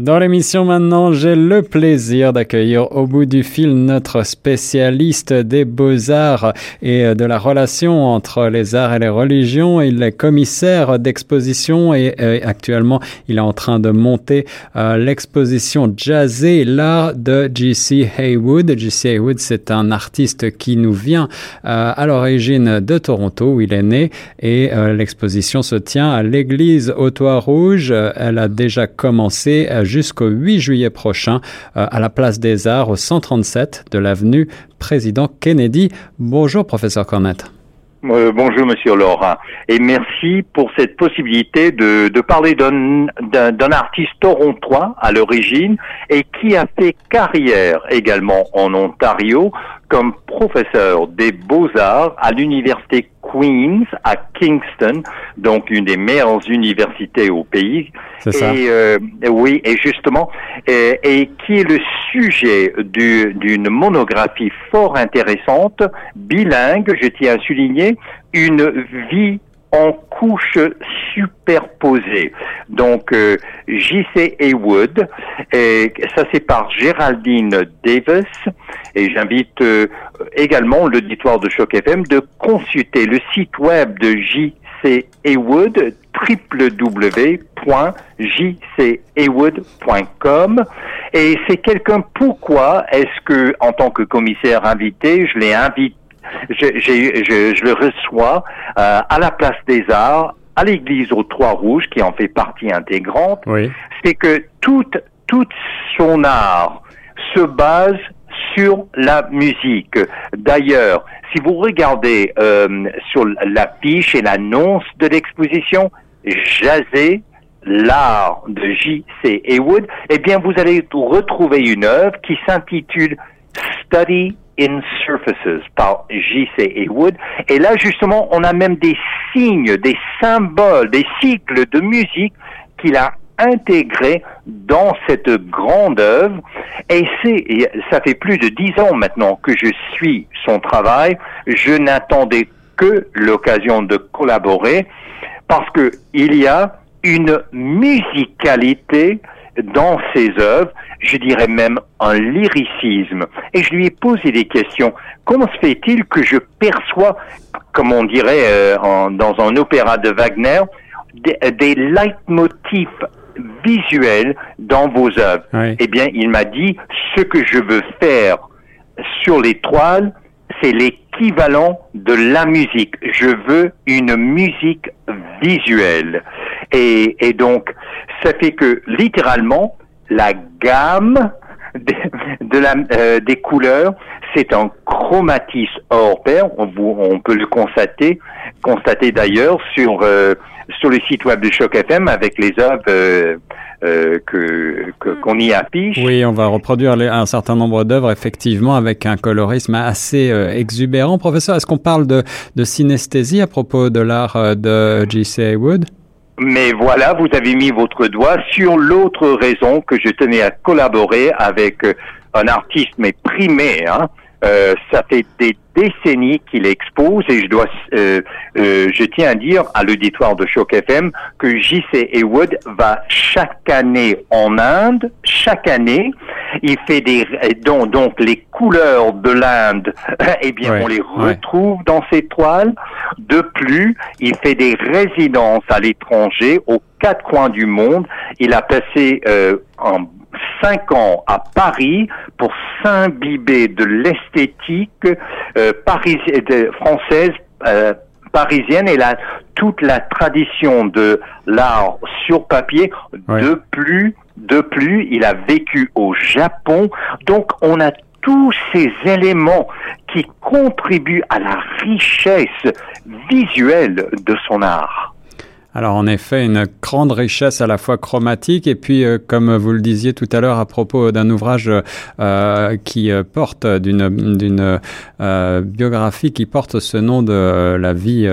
Dans l'émission maintenant, j'ai le plaisir d'accueillir au bout du fil notre spécialiste des beaux-arts et de la relation entre les arts et les religions. Il est commissaire d'exposition et, actuellement il est en train de monter euh, l'exposition Jazzé, l'art de J.C. Haywood. J.C. Haywood, c'est un artiste qui nous vient euh, à l'origine de Toronto où il est né et euh, l'exposition se tient à l'église au Toit Rouge. Elle a déjà commencé jusqu'au 8 juillet prochain euh, à la place des Arts au 137 de l'avenue Président Kennedy. Bonjour, professeur Cornette. Euh, bonjour, Monsieur Laurent, et merci pour cette possibilité de, de parler d'un artiste torontois à l'origine et qui a fait carrière également en Ontario comme professeur des beaux-arts à l'université Queens à Kingston, donc une des meilleures universités au pays. C'est ça. Et euh, oui, et justement, et, et, qui est le sujet d'une monographie fort intéressante, bilingue, je tiens à souligner, une vie en couches superposées. Donc, euh, J.C. Haywood, et ça c'est par Géraldine Davis, et j'invite euh, également l'auditoire de Choc FM de consulter le site web de J.C. Haywood, www.jchaywood.com et c'est quelqu'un pourquoi est-ce que en tant que commissaire invité je l'ai invité je, je, je, le reçois euh, à la place des arts, à l'église aux Trois Rouges, qui en fait partie intégrante. Oui. C'est que toute, toute son art se base sur la musique. D'ailleurs, si vous regardez euh, sur l'affiche et l'annonce de l'exposition, Jazzé, l'art de J.C. Haywood, eh bien, vous allez retrouver une œuvre qui s'intitule Study in Surfaces par J.C. Haywood. Et là, justement, on a même des signes, des symboles, des cycles de musique qu'il a intégrés dans cette grande œuvre. Et c'est, ça fait plus de dix ans maintenant que je suis son travail. Je n'attendais que l'occasion de collaborer parce que il y a une musicalité dans ses œuvres, je dirais même un lyricisme. Et je lui ai posé des questions. Comment se fait-il que je perçois, comme on dirait euh, dans un opéra de Wagner, des, des leitmotifs visuels dans vos œuvres? Eh bien, il m'a dit, ce que je veux faire sur les toiles, c'est l'équivalent de la musique. Je veux une musique visuelle. Et, et donc, ça fait que littéralement, la gamme de, la, euh, des couleurs, c'est un chromatisme hors pair. On, on, peut le constater, constater d'ailleurs sur euh, sur le site web de Choc FM avec les œuvres euh, euh que qu'on y affiche. Oui, on va reproduire un certain nombre d'œuvres effectivement avec un colorisme assez exubérant. Professeur, est-ce qu'on parle de, de synesthésie à propos de l'art de J.C. Wood? Mais voilà, vous avez mis votre doigt sur l'autre raison que je tenais à collaborer avec euh, un artiste mais primé. Hein. Euh, ça fait des décennies qu'il expose et je dois, euh, euh, je tiens à dire à l'auditoire de Choc FM que J.C. Haywood va chaque année en Inde, chaque année, il fait des donc, donc les couleurs de l'Inde, eh bien on les retrouve dans ses toiles. De plus, il fait des résidences à l'étranger, aux quatre coins du monde. Il a passé euh, en cinq ans à Paris pour s'imbiber de l'esthétique euh, française euh, parisienne et la, toute la tradition de l'art sur papier. De plus, de plus, il a vécu au Japon. Donc, on a tous ces éléments qui contribuent à la richesse visuelle de son art. Alors en effet, une grande richesse à la fois chromatique et puis, euh, comme vous le disiez tout à l'heure à propos d'un ouvrage euh, qui euh, porte d'une d'une biographie qui porte ce nom de la vie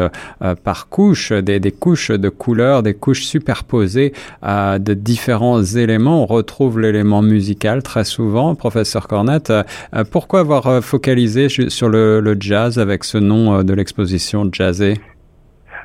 par couche, des, des, couches de couleurs, des couches superposées de différents éléments. On retrouve l'élément musical très souvent, professeur Cornette. pourquoi avoir focalisé sur le, le, jazz avec ce nom de l'exposition Jazzé?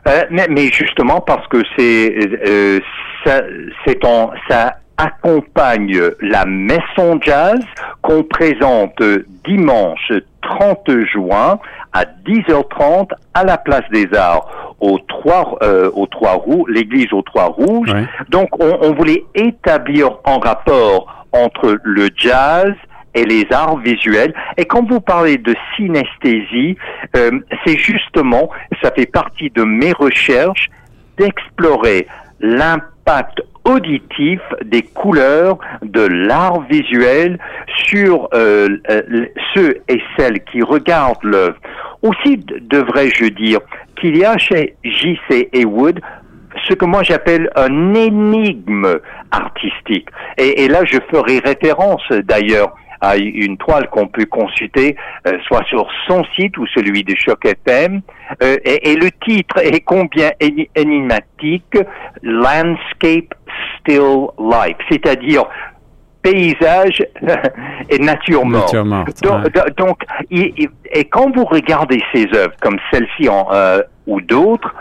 Euh, mais, mais, justement parce que c'est euh, ça, c'est ça accompagne la Maison Jazz qu'on présente dimanche 30 juin à 10h30 à la Place des Arts aux trois euh, aux trois roues, l'église aux trois rouges. Donc on, on, voulait établir un rapport entre le jazz et les arts visuels. Et quand vous parlez de synesthésie, euh, c'est justement, ça fait partie de mes recherches, d'explorer l'impact auditif des couleurs de l'art visuel sur euh, euh, ceux et celles qui regardent l'œuvre. Aussi, devrais-je dire, qu'il y a chez J.C. Haywood ce que moi j'appelle un énigme artistique. Et, et, là, je ferai référence d'ailleurs à une toile qu'on peut consulter euh, soit sur son site ou celui de Choc FM. Euh, et, et, le titre est combien énigmatique? Landscape Still Life, c'est-à-dire paysage et nature morte. donc, et, quand vous regardez ces œuvres comme celle-ci euh, ou d'autres,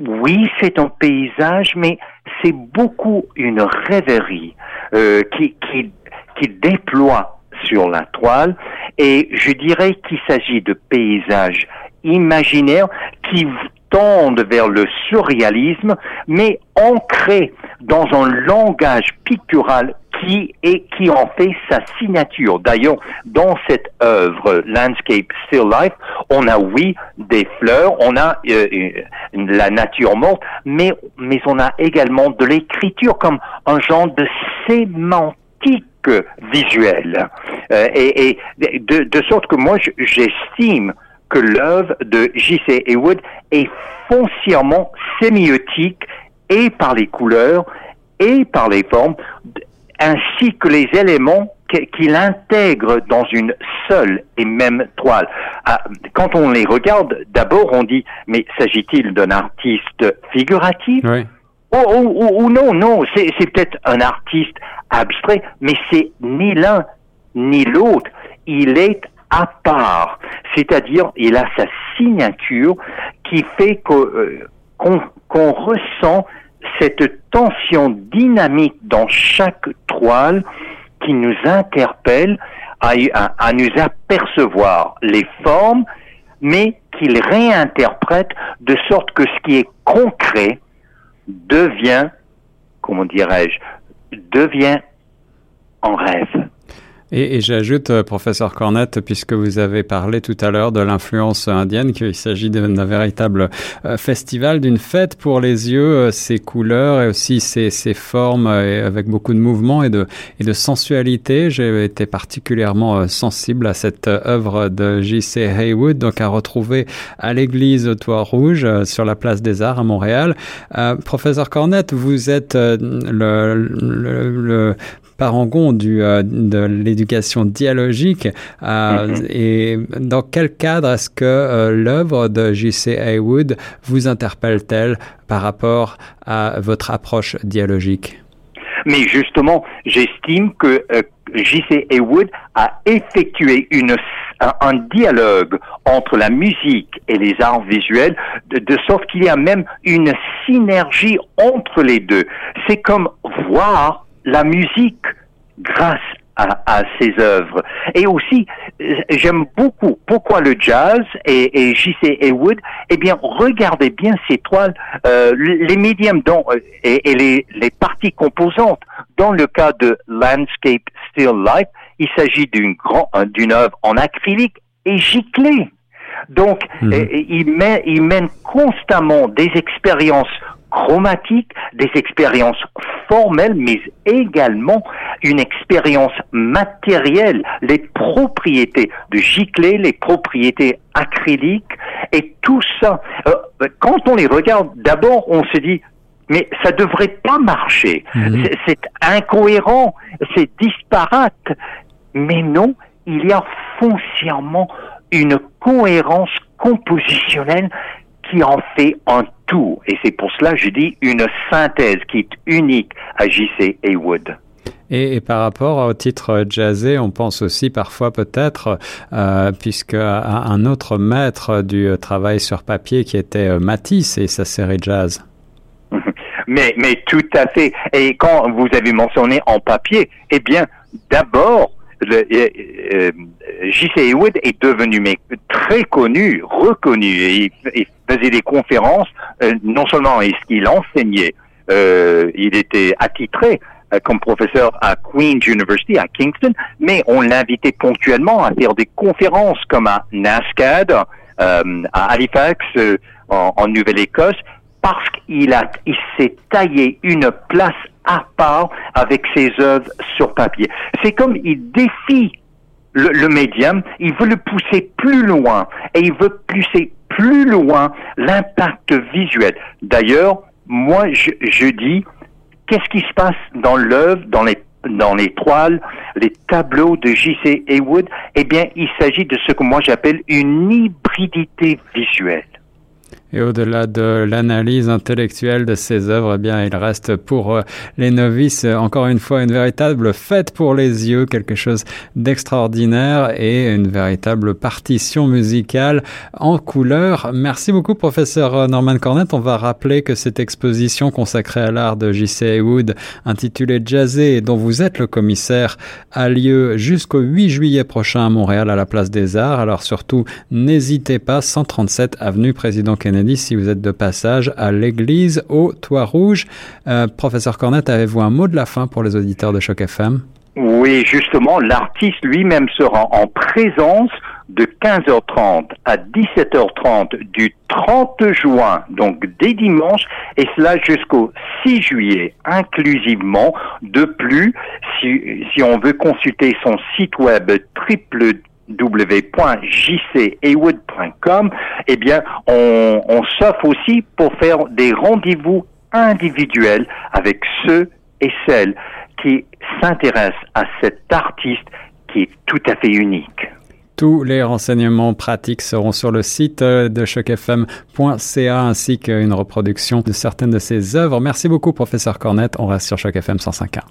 oui, c'est un paysage, mais c'est beaucoup une rêverie euh, qui, qui, qui déploie sur la toile. Et je dirais qu'il s'agit de paysages imaginaires qui tendent vers le surréalisme, mais ancrés dans un langage pictural qui est qui en fait sa signature. D'ailleurs, dans cette œuvre Landscape Still Life, on a oui des fleurs, on a euh, la nature morte, mais mais on a également de l'écriture comme un genre de sémantique visuelle. Euh, et, et de, de sorte que moi j'estime que l'œuvre de J.C. Haywood est foncièrement sémiotique et par les couleurs et par les formes, ainsi que les éléments qu'il intègre dans une seule et même toile. Ah, quand on les regarde, d'abord on dit, mais s'agit-il d'un artiste figuratif? Oui. ou, non, non, c'est peut-être un artiste abstrait, mais c'est ni l'un ni l'autre. Il est à part, c'est-à-dire il a sa signature qui fait euh, qu'on ressent cette tension dynamique dans chaque toile qui nous interpelle à, nous apercevoir les formes, mais qu'il réinterprète de sorte que ce qui est concret devient, comment dirais-je, devient en rêve. Et, et j'ajoute, euh, professeur Cornette, puisque vous avez parlé tout à l'heure de l'influence indienne, qu'il s'agit d'un véritable euh, festival, d'une fête pour les yeux, euh, ces couleurs et aussi ces formes avec beaucoup de mouvement et de, et de sensualité. J'ai été particulièrement sensible à cette œuvre de J.C. Haywood, donc à retrouver à l'église Toit Rouge sur la place des Arts à Montréal. Euh, professeur Cornette, vous êtes le, le, le parangon du, euh, de l'éducation dialogique. Euh, mhm. Et dans quel cadre est-ce que euh, l'œuvre de J.C. Haywood vous interpelle-t-elle par rapport à votre approche dialogique? Mais justement, j'estime que J.C. Haywood a effectué une, un, dialogue entre la musique et les arts visuels, de, de sorte qu'il y a même une synergie entre les deux. C'est comme voir la musique grâce à, à ses œuvres. Et aussi, euh, j'aime beaucoup pourquoi le jazz et, et J.C. Haywood, eh bien, regardez bien ces toiles, euh, les médiums dont, euh, et, et les, les, parties composantes. Dans le cas de Landscape Still Life, il s'agit d'une œuvre en acrylique et giclée. Donc, mhm. il, met, il mène constamment des expériences chromatique, des expériences formelles, mais également une expérience matérielle, les propriétés de giclée, les propriétés acryliques, et tout ça. Euh, quand on les regarde, d'abord, on se dit, mais ça devrait pas marcher. Mhm. C'est incohérent, c'est disparate. Mais non, il y a foncièrement une cohérence compositionnelle qui en fait un tout. Et c'est pour cela que je dis une synthèse qui est unique à J.C. Haywood. Et, et, par rapport au titre jazzé, on pense aussi parfois peut-être, euh, puisque un autre maître du travail sur papier qui était euh, Matisse et sa série jazz. Mais, mais tout à fait. Et quand vous avez mentionné en papier, eh bien, d'abord, le, euh, euh J.C. Heywood est devenu très connu, reconnu. Et il, faisait des conférences, euh, non seulement est-ce qu'il enseignait, euh, il était attitré comme professeur à Queen's University à Kingston, mais on l'invitait ponctuellement à faire des conférences comme à NASCAD, à Halifax, en, en Nouvelle-Écosse, parce qu'il il s'est taillé une place à part avec ses œuvres sur papier. C'est comme il défie le, médium, il veut le pousser plus loin et il veut pousser plus loin l'impact visuel. D'ailleurs, moi, je, dis, qu'est-ce qui se passe dans l'œuvre, dans les dans les toiles, les tableaux de J.C. Haywood, eh bien, il s'agit de ce que moi j'appelle une hybridité visuelle. Et au-delà de l'analyse intellectuelle de ces œuvres, eh bien, il reste pour euh, les novices, encore une fois, une véritable fête pour les yeux, quelque chose d'extraordinaire et une véritable partition musicale en couleur. Merci beaucoup, professeur Norman Cornett. On va rappeler que cette exposition consacrée à l'art de J.C. Haywood, intitulée Jazzé, dont vous êtes le commissaire, a lieu jusqu'au 8 juillet prochain à Montréal, à la Place des Arts. Alors surtout, n'hésitez pas, 137 avenue Président Kennedy, si vous êtes de passage à l'église au Toit Rouge. Euh, professeur Cornette, avez-vous un mot de la fin pour les auditeurs de Choc FM? Oui, justement, l'artiste lui-même sera en présence de 15h30 à 17h30 du 30 juin, donc dès dimanche, et cela jusqu'au 6 juillet inclusivement. De plus, si, si on veut consulter son site web triple www.jcaywood.com, eh bien, on, s'offre aussi pour faire des rendez-vous individuels avec ceux et celles qui s'intéressent à cet artiste qui est tout à fait unique. Tous les renseignements pratiques seront sur le site de chocfm.ca ainsi qu'une reproduction de certaines de ses œuvres. Merci beaucoup, professeur Cornette. On reste sur Choc FM 105.1.